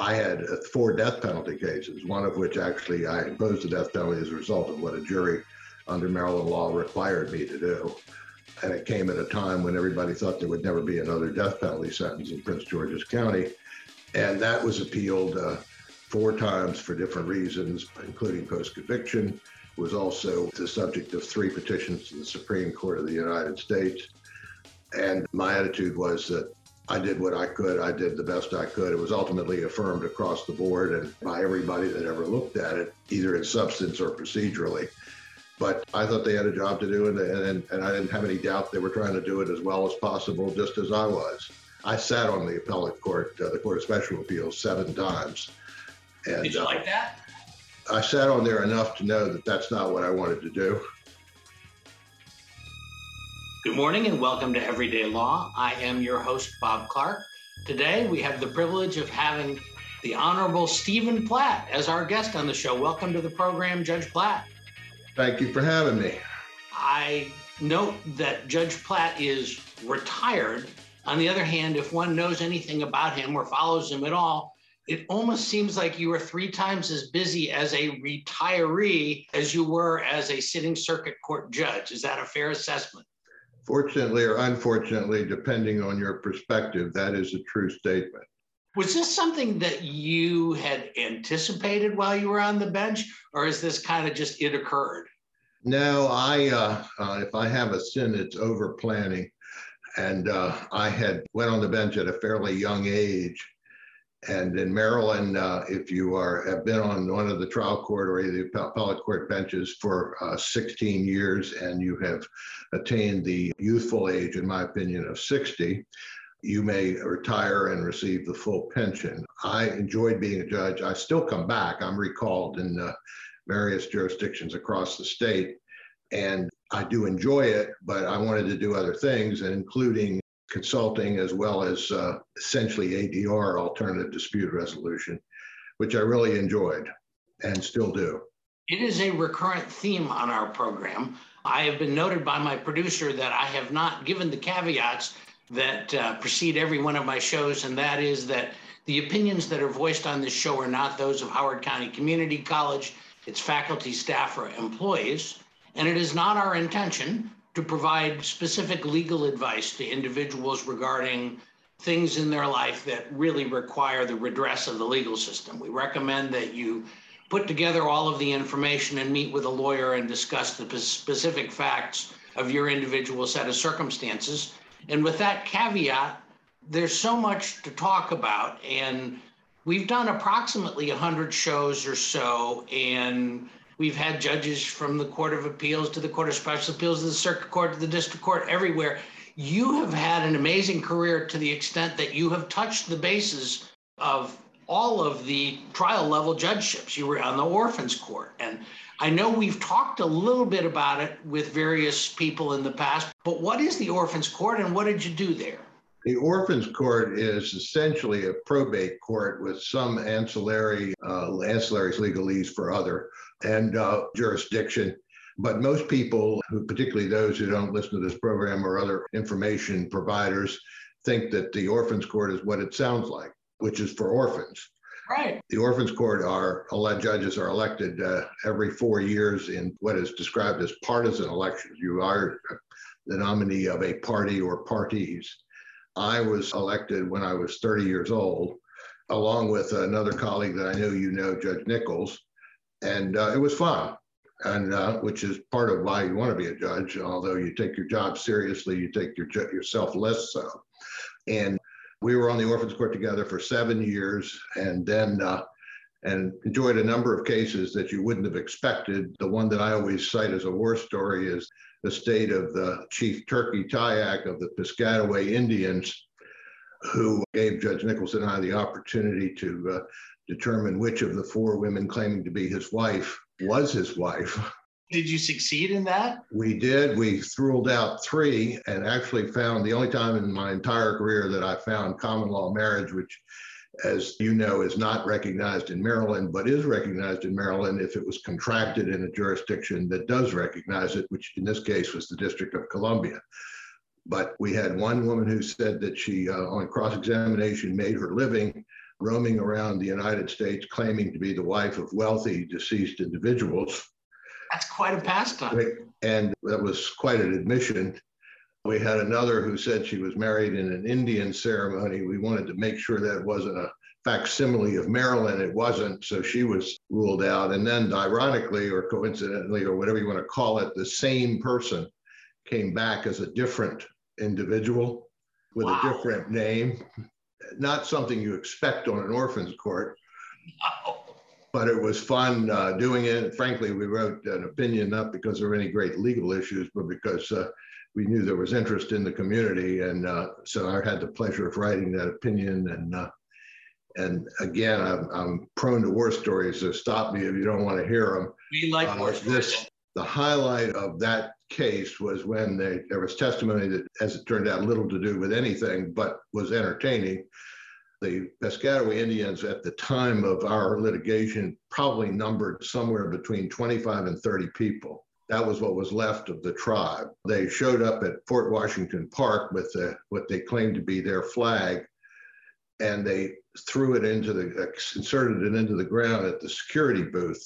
I had uh, four death penalty cases, one of which actually I imposed the death penalty as a result of what a jury under Maryland law required me to do. And it came at a time when everybody thought there would never be another death penalty sentence in Prince George's County. And that was appealed uh, four times for different reasons, including post conviction. Was also the subject of three petitions to the Supreme Court of the United States. And my attitude was that I did what I could. I did the best I could. It was ultimately affirmed across the board and by everybody that ever looked at it, either in substance or procedurally. But I thought they had a job to do, and, and, and I didn't have any doubt they were trying to do it as well as possible, just as I was. I sat on the appellate court, uh, the Court of Special Appeals, seven times. And, Did you uh, like that? I sat on there enough to know that that's not what I wanted to do. Good morning and welcome to Everyday Law. I am your host, Bob Clark. Today we have the privilege of having the Honorable Steven Platt as our guest on the show. Welcome to the program, Judge Platt. Thank you for having me. I note that Judge Platt is retired. On the other hand, if one knows anything about him or follows him at all, it almost seems like you are three times as busy as a retiree as you were as a sitting circuit court judge. Is that a fair assessment? Fortunately or unfortunately, depending on your perspective, that is a true statement. Was this something that you had anticipated while you were on the bench, or is this kind of just it occurred? No, I uh, uh, if I have a sin, it's over planning, and uh, I had went on the bench at a fairly young age, and in Maryland, uh, if you are have been on one of the trial court or the appellate court benches for uh, 16 years and you have attained the youthful age, in my opinion, of 60, you may retire and receive the full pension. I enjoyed being a judge. I still come back. I'm recalled in uh, various jurisdictions across the state. And I do enjoy it, but I wanted to do other things, including consulting as well as uh, essentially ADR, alternative dispute resolution, which I really enjoyed and still do. It is a recurrent theme on our program. I have been noted by my producer that I have not given the caveats that uh, precede every one of my shows, and that is that the opinions that are voiced on this show are not those of Howard County Community College, its faculty, staff, or employees. And it is not our intention to provide specific legal advice to individuals regarding things in their life that really require the redress of the legal system. We recommend that you put together all of the information and meet with a lawyer and discuss the specific facts of your individual set of circumstances and with that caveat, there's so much to talk about. And we've done approximately 100 shows or so. And we've had judges from the Court of Appeals to the Court of Special Appeals to the Circuit Court to the District Court, everywhere. You have had an amazing career to the extent that you have touched the bases of all of the trial level judgeships. You were on the Orphans Court and I know we've talked a little bit about it with various people in the past, but what is the Orphans Court and what did you do there? The Orphans Court is essentially a probate court with some ancillary uh, ancillaries legalese for other and uh, jurisdiction. But most people, who, particularly those who don't listen to this program or other information providers, think that the Orphans Court is what it sounds like, which is for orphans. Right. The Orphans Court are elect judges are elected uh, every four years in what is described as partisan elections. You are the nominee of a party or parties. I was elected when I was 30 years old, along with another colleague that I know you know, Judge Nichols, and uh, it was fun. And uh, which is part of why you want to be a judge. Although you take your job seriously, you take your yourself less so. And we were on the orphans court together for seven years and then uh, and enjoyed a number of cases that you wouldn't have expected. The one that I always cite as a war story is the state of the Chief Turkey Tayac of the Piscataway Indians, who gave Judge Nicholson and I the opportunity to uh, determine which of the four women claiming to be his wife was his wife. Did you succeed in that? We did. We ruled out three and actually found the only time in my entire career that I found common law marriage, which, as you know, is not recognized in Maryland, but is recognized in Maryland if it was contracted in a jurisdiction that does recognize it, which in this case was the District of Columbia. But we had one woman who said that she, uh, on cross examination, made her living roaming around the United States claiming to be the wife of wealthy deceased individuals. That's quite a pastime. And that was quite an admission. We had another who said she was married in an Indian ceremony. We wanted to make sure that wasn't a facsimile of Maryland. It wasn't. So she was ruled out. And then, ironically or coincidentally, or whatever you want to call it, the same person came back as a different individual with wow. a different name. Not something you expect on an orphan's court. But it was fun uh, doing it. Frankly, we wrote an opinion not because there were any great legal issues, but because uh, we knew there was interest in the community. And uh, so I had the pleasure of writing that opinion. And uh, and again, I'm, I'm, prone to war stories, so stop me if you don't want to hear them. We like uh, war this, The highlight of that case was when they, there was testimony that, as it turned out, little to do with anything, but was entertaining. The Piscataway Indians at the time of our litigation probably numbered somewhere between 25 and 30 people. That was what was left of the tribe. They showed up at Fort Washington Park with the, what they claimed to be their flag, and they threw it into the, inserted it into the ground at the security booth.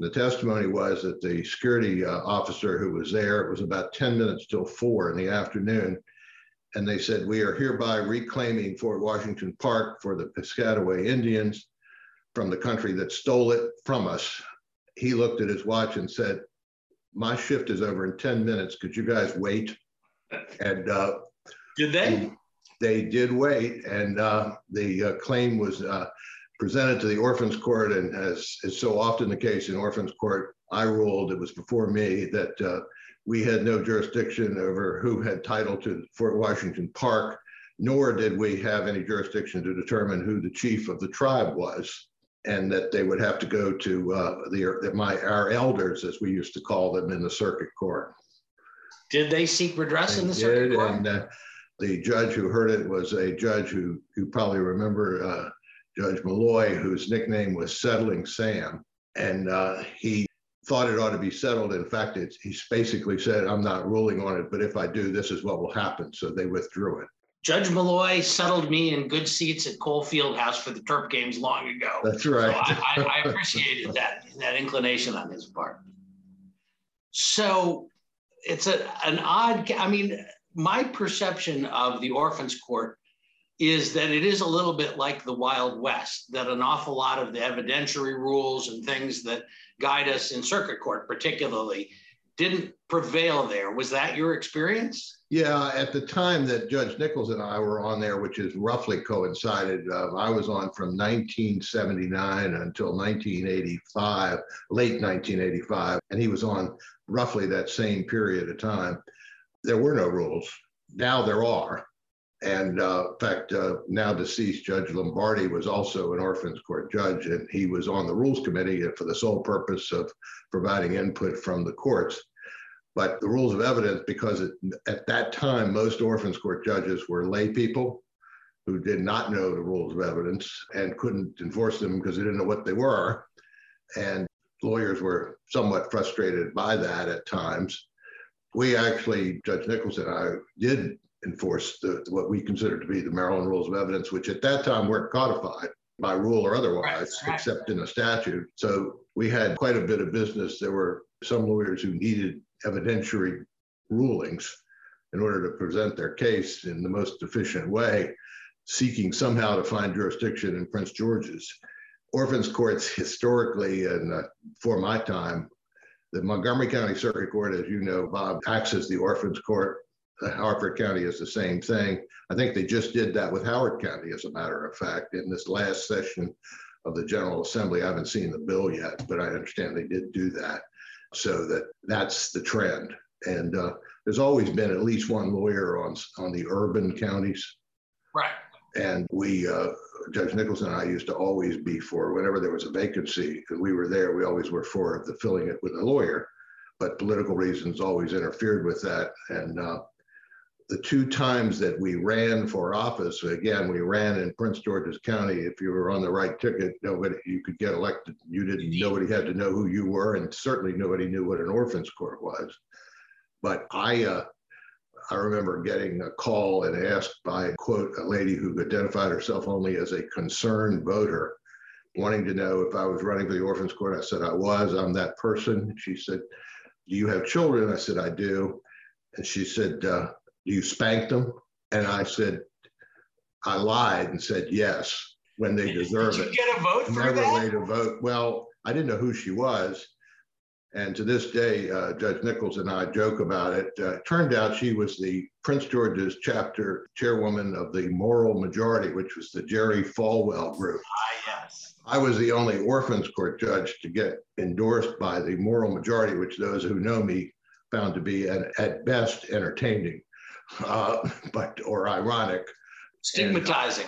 The testimony was that the security uh, officer who was there, it was about 10 minutes till four in the afternoon, and they said, We are hereby reclaiming Fort Washington Park for the Piscataway Indians from the country that stole it from us. He looked at his watch and said, My shift is over in 10 minutes. Could you guys wait? And uh, did they? They did wait, and uh, the uh, claim was uh, presented to the Orphans Court. And as is so often the case in Orphans Court, I ruled, it was before me, that uh, we had no jurisdiction over who had title to Fort Washington Park, nor did we have any jurisdiction to determine who the chief of the tribe was, and that they would have to go to uh, the my our elders, as we used to call them, in the circuit court. Did they seek redress they in the did, circuit court? And, uh, the judge who heard it was a judge who you probably remember, uh, Judge Malloy, whose nickname was Settling Sam, and uh, he thought it ought to be settled. In fact, it's, he basically said, I'm not ruling on it, but if I do, this is what will happen. So they withdrew it. Judge Malloy settled me in good seats at Cole House for the Terp games long ago. That's right. So I, I, I appreciated that, that inclination on his part. So it's a, an odd, I mean, my perception of the Orphans Court is that it is a little bit like the Wild West, that an awful lot of the evidentiary rules and things that guide us in circuit court, particularly, didn't prevail there. Was that your experience? Yeah, at the time that Judge Nichols and I were on there, which is roughly coincided, uh, I was on from 1979 until 1985, late 1985, and he was on roughly that same period of time. There were no rules. Now there are. And uh, in fact, uh, now deceased Judge Lombardi was also an orphans court judge, and he was on the rules committee for the sole purpose of providing input from the courts. But the rules of evidence, because it, at that time, most orphans court judges were lay people who did not know the rules of evidence and couldn't enforce them because they didn't know what they were. And lawyers were somewhat frustrated by that at times. We actually, Judge Nichols and I, did enforce the, what we consider to be the Maryland rules of evidence, which at that time weren't codified by rule or otherwise, right, except in a statute. So we had quite a bit of business. There were some lawyers who needed evidentiary rulings in order to present their case in the most efficient way, seeking somehow to find jurisdiction in Prince George's. Orphans courts historically, and uh, for my time, the Montgomery County Circuit Court, as you know, Bob, acts as the orphans court Harford County is the same thing. I think they just did that with Howard County, as a matter of fact, in this last session of the General Assembly. I haven't seen the bill yet, but I understand they did do that. So that that's the trend. And uh, there's always been at least one lawyer on on the urban counties. Right. And we, uh, Judge Nicholson and I used to always be for whenever there was a vacancy, and we were there, we always were for the filling it with a lawyer. But political reasons always interfered with that. And uh, the two times that we ran for office, again, we ran in Prince George's County. If you were on the right ticket, nobody you could get elected. You didn't. Nobody had to know who you were, and certainly nobody knew what an orphans court was. But I, uh, I remember getting a call and asked by, quote, a lady who identified herself only as a concerned voter, wanting to know if I was running for the orphans court. I said, I was. I'm that person. She said, Do you have children? I said, I do. And she said, uh, you spanked them? And I said, I lied and said yes when they deserve Did it. get a vote for Never that? laid a vote. Well, I didn't know who she was. And to this day, uh, Judge Nichols and I joke about it. Uh, it turned out she was the Prince George's chapter chairwoman of the Moral Majority, which was the Jerry Falwell group. Ah, yes. I was the only orphans court judge to get endorsed by the Moral Majority, which those who know me found to be an, at best entertaining, uh, but or ironic. Stigmatizing.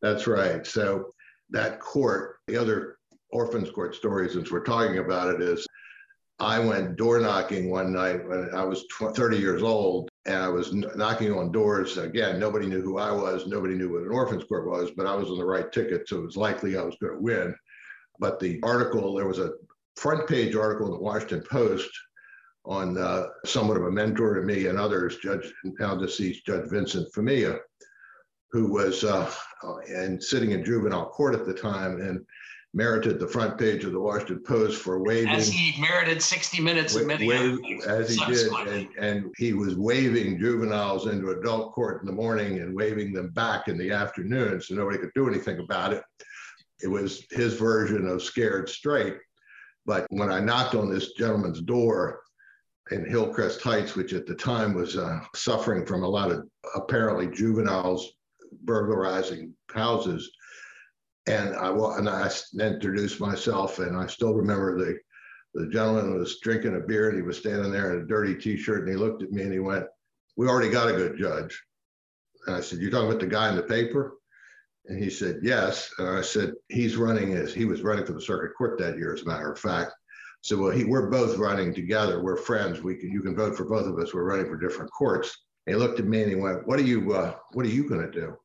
That's right. So that court, the other orphans court story, since we're talking about it, is I went door knocking one night when I was 20, 30 years old, and I was knocking on doors. Again, nobody knew who I was. Nobody knew what an orphans court was, but I was on the right ticket, so it was likely I was going to win. But the article, there was a front page article in the Washington Post on uh, somewhat of a mentor to me and others, Judge and now deceased Judge Vincent Femia, who was uh, and sitting in juvenile court at the time and merited the front page of the Washington Post for waving. As he merited 60 minutes many other. As he did, and, and he was waving juveniles into adult court in the morning and waving them back in the afternoon, so nobody could do anything about it. It was his version of scared straight. But when I knocked on this gentleman's door in Hillcrest Heights, which at the time was uh, suffering from a lot of apparently juveniles burglarizing houses, and I and I introduced myself, and I still remember the the gentleman was drinking a beer, and he was standing there in a dirty T-shirt, and he looked at me and he went, "We already got a good judge." And I said, "You're talking about the guy in the paper?" And he said, "Yes." And I said, "He's running as he was running for the circuit court that year, as a matter of fact." So well, he, we're both running together. We're friends. We can you can vote for both of us. We're running for different courts. And he looked at me and he went, "What are you? Uh, what are you going to do?"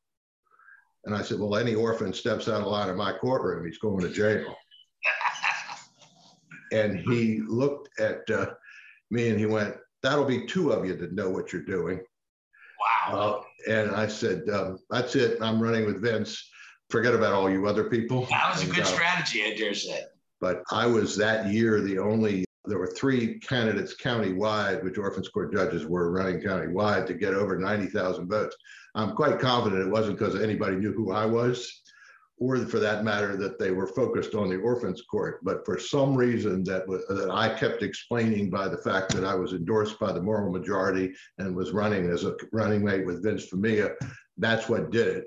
And I said, Well, any orphan steps out of line in my courtroom, he's going to jail. and he looked at uh, me and he went, That'll be two of you that know what you're doing. Wow. Uh, and I said, um, That's it. I'm running with Vince. Forget about all you other people. That was and, a good uh, strategy, I dare say. But I was that year the only, there were three candidates countywide, which orphans court judges were running countywide to get over 90,000 votes. I'm quite confident it wasn't because anybody knew who I was, or for that matter, that they were focused on the orphans court. But for some reason that was, that I kept explaining by the fact that I was endorsed by the moral majority and was running as a running mate with Vince Femia, that's what did it.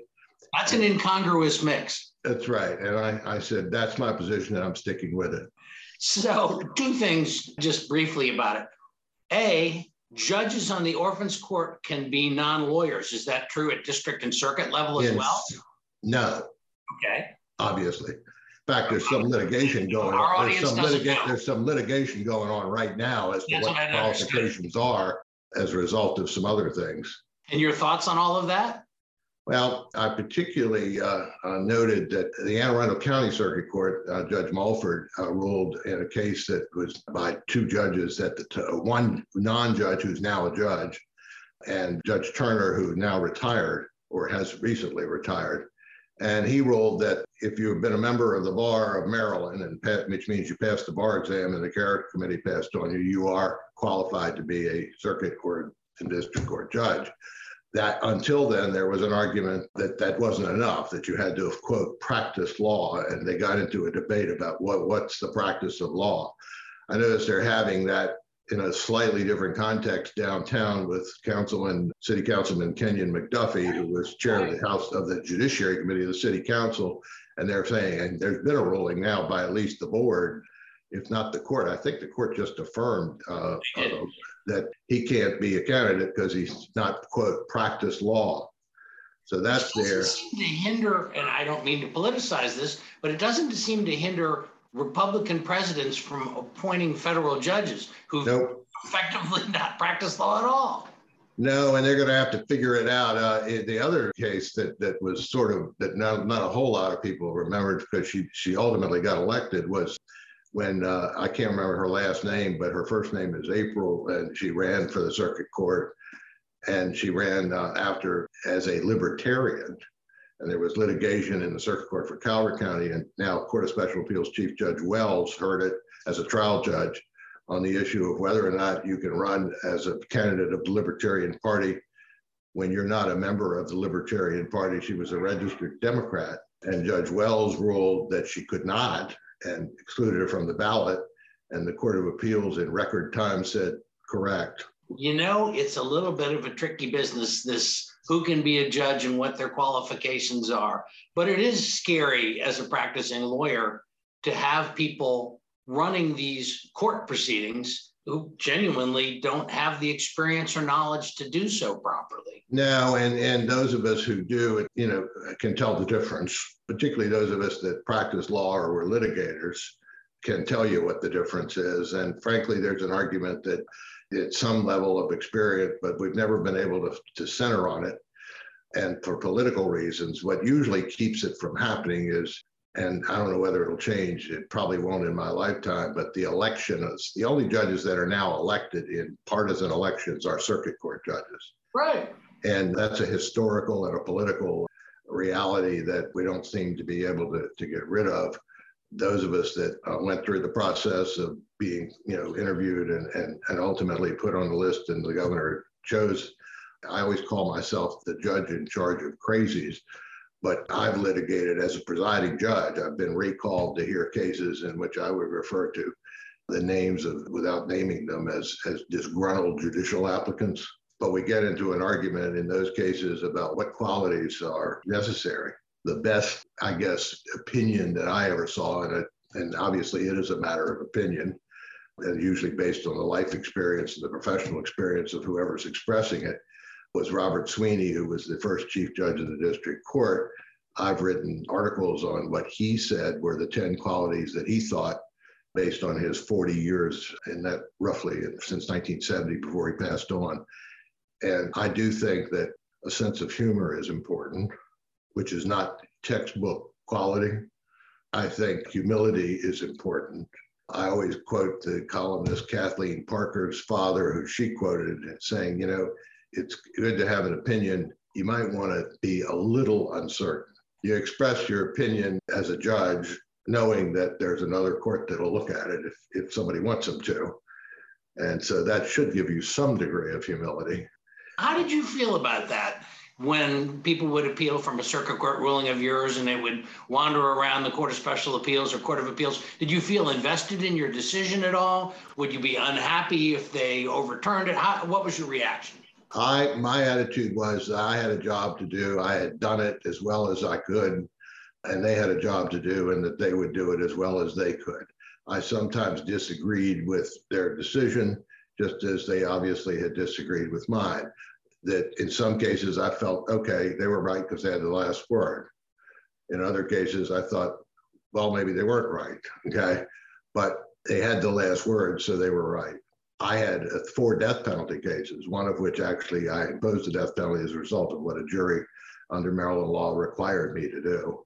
That's an incongruous mix. That's right. And I, I said, that's my position and I'm sticking with it. So, two things just briefly about it. A, judges on the orphans court can be non-lawyers. Is that true at district and circuit level as Yes. well? No, Okay. obviously. In fact, there's some litigation going Our on. There's some, litiga- there's some litigation going on right now as to That's what what qualifications are as a result of some other things. And your thoughts on all of that? Well, I particularly uh, uh, noted that the Anne Arundel County Circuit Court, uh, Judge Mulford uh, ruled in a case that was by two judges that the t- one non-judge who's now a judge, and Judge Turner, who now retired or has recently retired. And he ruled that if you've been a member of the bar of Maryland, and pa- which means you passed the bar exam and the character committee passed on you, you are qualified to be a circuit court and district court judge that until then there was an argument that that wasn't enough that you had to have quote practiced law and they got into a debate about what what's the practice of law. I noticed they're having that in a slightly different context downtown with councilman city councilman Kenyan McDuffie who was chair of the house of the judiciary committee of the city council and they're saying and there's been a ruling now by at least the board if not the court i think the court just affirmed uh, uh, that he can't be a candidate because he's not quote practice law. So that's It doesn't there. seem to hinder, and I don't mean to politicize this, but it doesn't seem to hinder Republican presidents from appointing federal judges who've Nope. effectively not practiced law at all. No, and they're going to have to figure it out. Uh, the other case that that was sort of that not not a whole lot of people remembered because she she ultimately got elected was when uh, I can't remember her last name, but her first name is April, and she ran for the circuit court. And she ran uh, after as a libertarian. And there was litigation in the circuit court for Calvert County. And now Court of Special Appeals Chief Judge Wells heard it as a trial judge on the issue of whether or not you can run as a candidate of the Libertarian Party when you're not a member of the Libertarian Party. She was a registered Democrat. And Judge Wells ruled that she could not and excluded her from the ballot. And the Court of Appeals in record time said, correct. You know, it's a little bit of a tricky business, this who can be a judge and what their qualifications are. But it is scary as a practicing lawyer to have people running these court proceedings who genuinely don't have the experience or knowledge to do so properly. No, and and those of us who do, you know, can tell the difference. Particularly those of us that practice law or were litigators can tell you what the difference is. And frankly, there's an argument that it's some level of experience, but we've never been able to, to center on it. And for political reasons, what usually keeps it from happening is and I don't know whether it'll change. It probably won't in my lifetime, but the election is the only judges that are now elected in partisan elections are circuit court judges. Right. And that's a historical and a political reality that we don't seem to be able to, to get rid of. Those of us that uh, went through the process of being, you know, interviewed and, and, and ultimately put on the list and the governor chose, I always call myself the judge in charge of crazies but I've litigated as a presiding judge. I've been recalled to hear cases in which I would refer to the names of, without naming them, as, as disgruntled judicial applicants. But we get into an argument in those cases about what qualities are necessary. The best, I guess, opinion that I ever saw it, and obviously it is a matter of opinion, and usually based on the life experience and the professional experience of whoever's expressing it, was Robert Sweeney, who was the first chief judge of the district court. I've written articles on what he said were the 10 qualities that he thought, based on his 40 years, and that roughly since 1970 before he passed on. And I do think that a sense of humor is important, which is not textbook quality. I think humility is important. I always quote the columnist Kathleen Parker's father, who she quoted, saying, you know, it's good to have an opinion. You might want to be a little uncertain. You express your opinion as a judge, knowing that there's another court that'll look at it if, if somebody wants them to. And so that should give you some degree of humility. How did you feel about that? when people would appeal from a circuit court ruling of yours and it would wander around the Court of Special Appeals or Court of Appeals, did you feel invested in your decision at all? Would you be unhappy if they overturned it? How, what was your reaction? I my attitude was I had a job to do. I had done it as well as I could, and they had a job to do, and that they would do it as well as they could. I sometimes disagreed with their decision, just as they obviously had disagreed with mine. That in some cases I felt okay, they were right because they had the last word. In other cases, I thought, well, maybe they weren't right. Okay, but they had the last word, so they were right. I had uh, four death penalty cases, one of which actually I imposed the death penalty as a result of what a jury under Maryland law required me to do.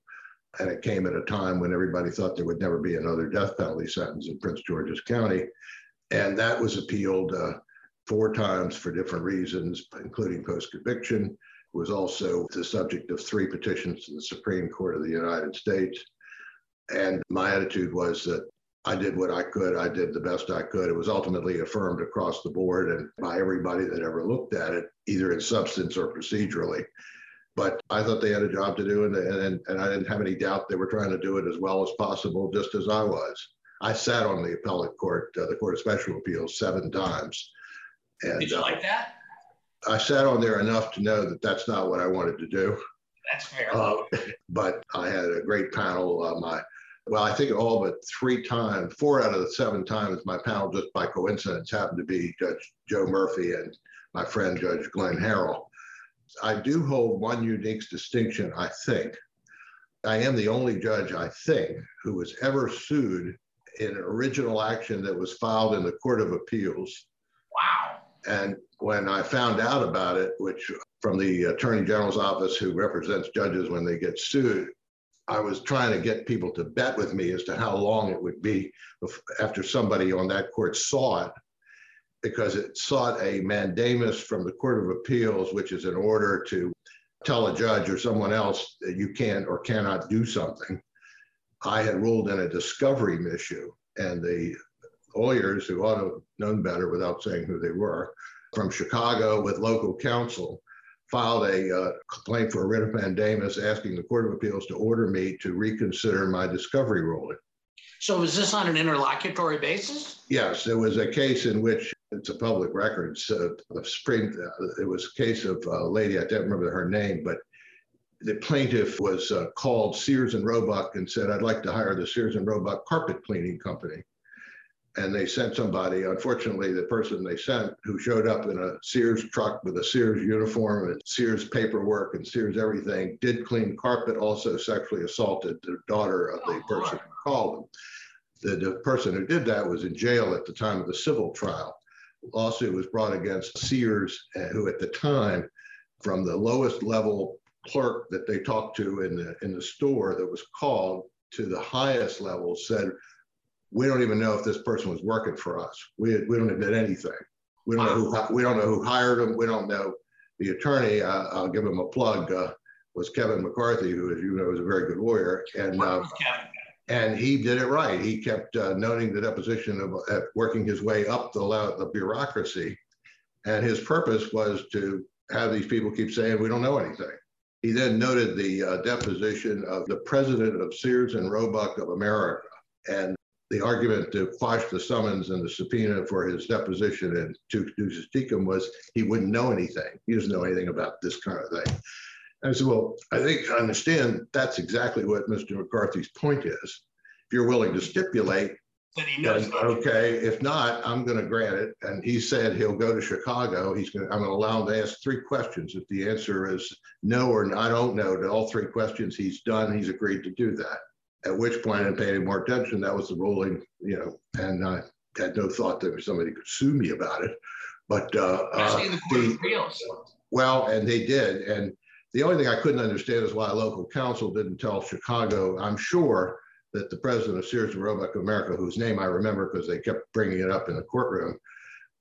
And it came at a time when everybody thought there would never be another death penalty sentence in Prince George's County. And that was appealed uh, four times for different reasons, including post conviction. It was also the subject of three petitions to the Supreme Court of the United States. And my attitude was that I did what I could. I did the best I could. It was ultimately affirmed across the board and by everybody that ever looked at it, either in substance or procedurally. But I thought they had a job to do, and, and, and I didn't have any doubt they were trying to do it as well as possible, just as I was. I sat on the appellate court, uh, the Court of Special Appeals, seven times. And, Did you uh, like that? I sat on there enough to know that that's not what I wanted to do. That's fair. Uh, but I had a great panel. Uh, my well, I think all but three times, four out of the seven times, my panel just by coincidence happened to be Judge Joe Murphy and my friend Judge Glenn Harrell. I do hold one unique distinction, I think. I am the only judge, I think, who was ever sued in an original action that was filed in the Court of Appeals. Wow. And when I found out about it, which from the Attorney General's office who represents judges when they get sued, I was trying to get people to bet with me as to how long it would be after somebody on that court saw it. because it sought a mandamus from the Court of Appeals, which is an order to tell a judge or someone else that you can or cannot do something. I had ruled in a discovery issue, and the lawyers who ought to have known better without saying who they were from Chicago with local counsel filed a uh, complaint for a writ of mandamus asking the Court of Appeals to order me to reconsider my discovery ruling. So was this on an interlocutory basis? Yes, there was a case in which it's a public record. So the Supreme, uh, it was a case of a lady, I don't remember her name, but the plaintiff was uh, called Sears and Roebuck and said, I'd like to hire the Sears and Roebuck carpet cleaning company. And they sent somebody. Unfortunately, the person they sent, who showed up in a Sears truck with a Sears uniform and Sears paperwork and Sears everything, did clean carpet, also sexually assaulted the daughter of the oh, person who called them. The, the person who did that was in jail at the time of the civil trial. Lawsuit was brought against Sears, uh, who at the time, from the lowest level clerk that they talked to in the in the store that was called to the highest level said, "We don't even know if this person was working for us. We we don't admit anything. We don't know who we don't know who hired him. We don't know." The attorney, uh, I'll give him a plug, uh, was Kevin McCarthy, who, as you know, is a very good lawyer, and uh, and he did it right. He kept uh, noting the deposition of uh, working his way up the the bureaucracy, and his purpose was to have these people keep saying we don't know anything. He then noted the uh, deposition of the president of Sears and Roebuck of America and the argument to quash the summons and the subpoena for his deposition and in Duces Tecum was he wouldn't know anything. He doesn't know anything about this kind of thing. And I said, well, I think I understand that's exactly what Mr. McCarthy's point is. If you're willing to stipulate then he knows. okay, if not, I'm going to grant it. And he said he'll go to Chicago. He's going. I'm going to allow him to ask three questions. If the answer is no or I don't know to all three questions, he's done. He's agreed to do that. At which point, I didn't pay any more attention. That was the ruling, you know, and I had no thought that somebody could sue me about it. But uh, uh, the, well, and they did. And the only thing I couldn't understand is why local counsel didn't tell Chicago. I'm sure that the president of Sears and Roebuck of America, whose name I remember because they kept bringing it up in the courtroom,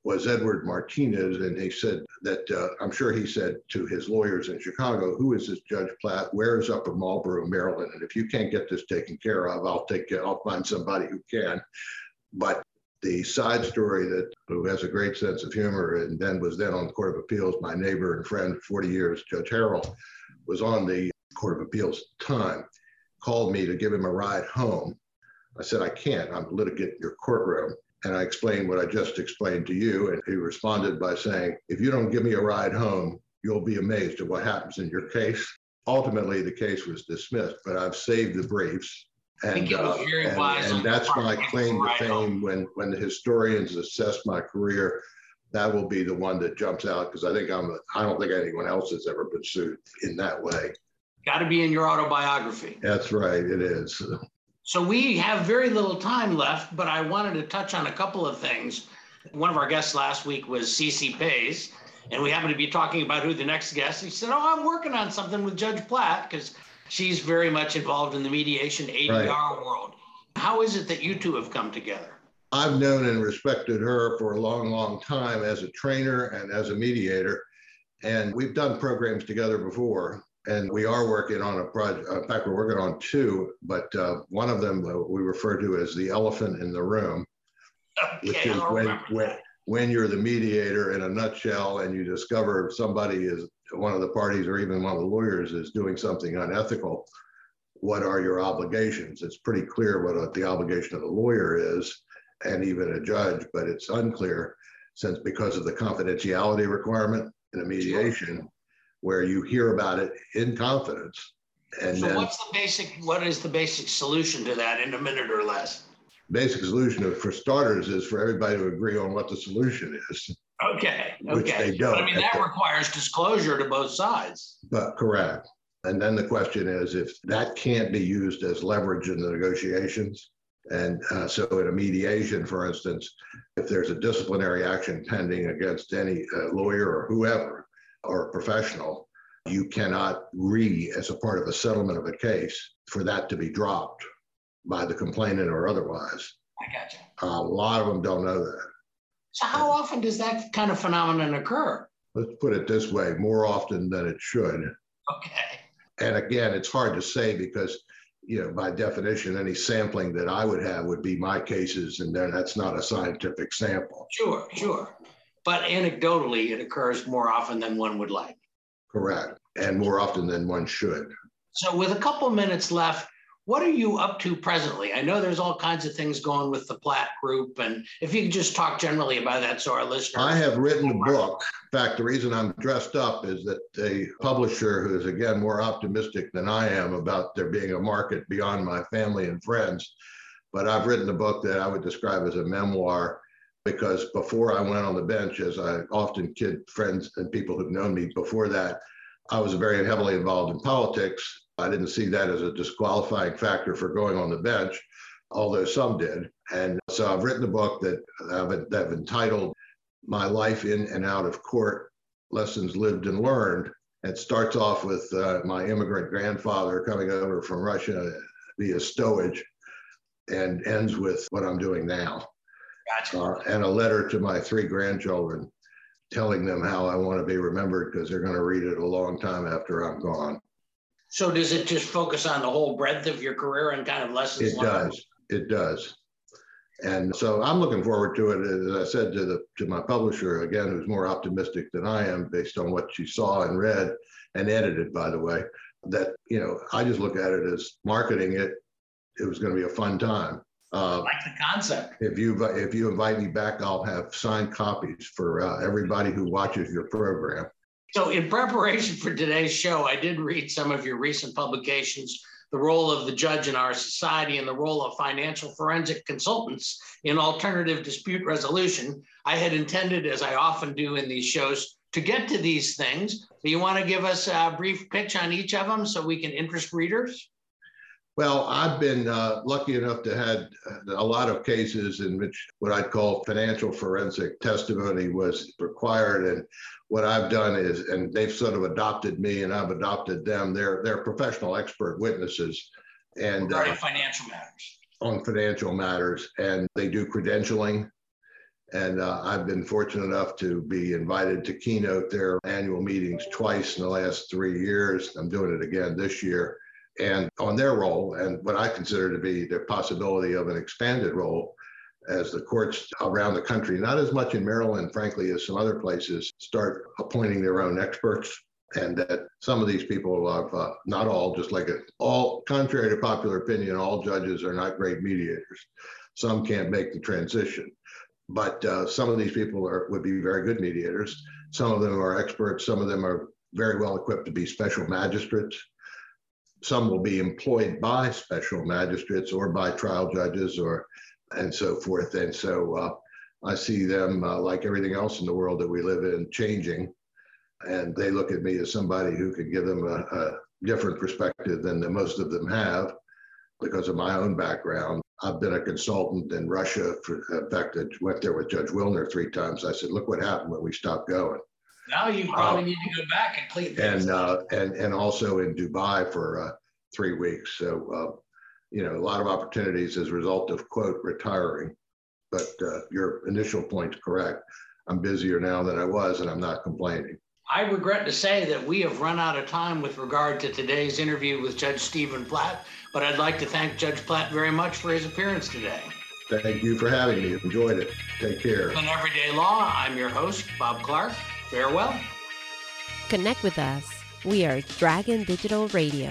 was Edward Martinez. And he said that uh, I'm sure he said to his lawyers in Chicago, Who is this Judge Platt? Where is Upper Marlboro, Maryland? And if you can't get this taken care of, I'll take it, I'll find somebody who can. But the side story that who has a great sense of humor and then was then on the Court of Appeals, my neighbor and friend 40 years, Judge Harrell, was on the Court of Appeals time called me to give him a ride home. I said, I can't. I'm litigant in your courtroom. And I explained what I just explained to you. And he responded by saying, If you don't give me a ride home, you'll be amazed at what happens in your case. Ultimately, the case was dismissed, but I've saved the briefs. And, uh, and, and, that's my claim to fame when, when the historians assess my career. That will be the one that jumps out because I think I'm. I don't think anyone else has ever been sued in that way. Got to be in your autobiography. That's right, it is. So we have very little time left, but I wanted to touch on a couple of things. One of our guests last week was Cece Pays, and we happened to be talking about who the next guest. He said, "Oh, I'm working on something with Judge Platt because she's very much involved in the mediation ADR right. world." How is it that you two have come together? I've known and respected her for a long, long time as a trainer and as a mediator. And we've done programs together before and we are working on a project. In fact, we're working on two, but uh, one of them uh, we refer to as the elephant in the room, okay, which is when, when, when you're the mediator in a nutshell and you discover somebody is one of the parties or even one of the lawyers is doing something unethical. What are your obligations? It's pretty clear what the obligation of the lawyer is and even a judge, but it's unclear since because of the confidentiality requirement in a mediation where you hear about it in confidence. And so, then, what's the basic? What is the basic solution to that in a minute or less? Basic solution, for starters, is for everybody to agree on what the solution is. Okay. Which okay. they don't. But I mean, that requires disclosure to both sides. But correct. And then the question is if that can't be used as leverage in the negotiations. And uh, so, in a mediation, for instance, if there's a disciplinary action pending against any uh, lawyer or whoever, or a professional, you cannot re, as a part of a settlement of a case for that to be dropped by the complainant or otherwise. I got you. A lot of them don't know that. So, how often does that kind of phenomenon occur? Let's put it this way more often than it should. Okay. And again, it's hard to say because, you know, by definition, any sampling that I would have would be my cases, and then that's not a scientific sample. Sure, sure. But anecdotally, it occurs more often than one would like. Correct. And more often than one should. So, with a couple minutes left, what are you up to presently? I know there's all kinds of things going with the Platt Group, and if you could just talk generally about that so our listeners. I have written a book. In fact, the reason I'm dressed up is that a publisher who is, again, more optimistic than I am about there being a market beyond my family and friends. But I've written a book that I would describe as a memoir because before I went on the bench, as I often kid friends and people who've known me before that, I was very heavily involved in politics I didn't see that as a disqualifying factor for going on the bench, although some did. And so I've written a book that I've, that I've entitled My Life in and Out of Court Lessons Lived and Learned. It starts off with uh, my immigrant grandfather coming over from Russia via stowage and ends with what I'm doing now. Gotcha. Uh, and a letter to my three grandchildren telling them how I want to be remembered because they're going to read it a long time after I'm gone. So does it just focus on the whole breadth of your career and kind of lessons It learned? does. It does. And so I'm looking forward to it. As I said to the to my publisher again, who's more optimistic than I am based on what she saw and read and edited, by the way, that you know, I just look at it as marketing it. It was going to be a fun time. Uh, like the concept. If you if you invite me back, I'll have signed copies for uh, everybody who watches your program. So, in preparation for today's show, I did read some of your recent publications the role of the judge in our society and the role of financial forensic consultants in alternative dispute resolution. I had intended, as I often do in these shows, to get to these things. Do you want to give us a brief pitch on each of them so we can interest readers? Well, I've been uh, lucky enough to had a lot of cases in which what I'd call financial forensic testimony was required, and what I've done is, and they've sort of adopted me, and I've adopted them. They're they're professional expert witnesses, and uh, financial matters. On financial matters, and they do credentialing. And uh, I've been fortunate enough to be invited to keynote their annual meetings twice in the last three years. I'm doing it again this year and on their role and what I consider to be the possibility of an expanded role as the courts around the country, not as much in Maryland, frankly, as some other places, start appointing their own experts. And that some of these people have, uh, not all, just like all, contrary to popular opinion, all judges are not great mediators. Some can't make the transition. But uh, some of these people are, would be very good mediators. Some of them are experts. Some of them are very well equipped to be special magistrates some will be employed by special magistrates or by trial judges or and so forth. And so uh, I see them uh, like everything else in the world that we live in changing. And they look at me as somebody who could give them a, a different perspective than the, most of them have because of my own background. I've been a consultant in Russia. For, in fact, I went there with Judge Wilner three times. I said, look what happened when we stopped going. Now you probably need to go back and clean things. And uh, and and also in Dubai for uh, three weeks. So uh, you know, a lot of opportunities as a result of quote retiring. But uh, your initial point's correct. I'm busier now than I was, and I'm not complaining. I regret to say that we have run out of time with regard to today's interview with Judge Steven Platt, but I'd like to thank Judge Platt very much for his appearance today. Thank you for having me. Enjoyed it. Take care. On Everyday Law, I'm your host, Bob Clark. Farewell. Connect with us. We are Dragon Digital Radio.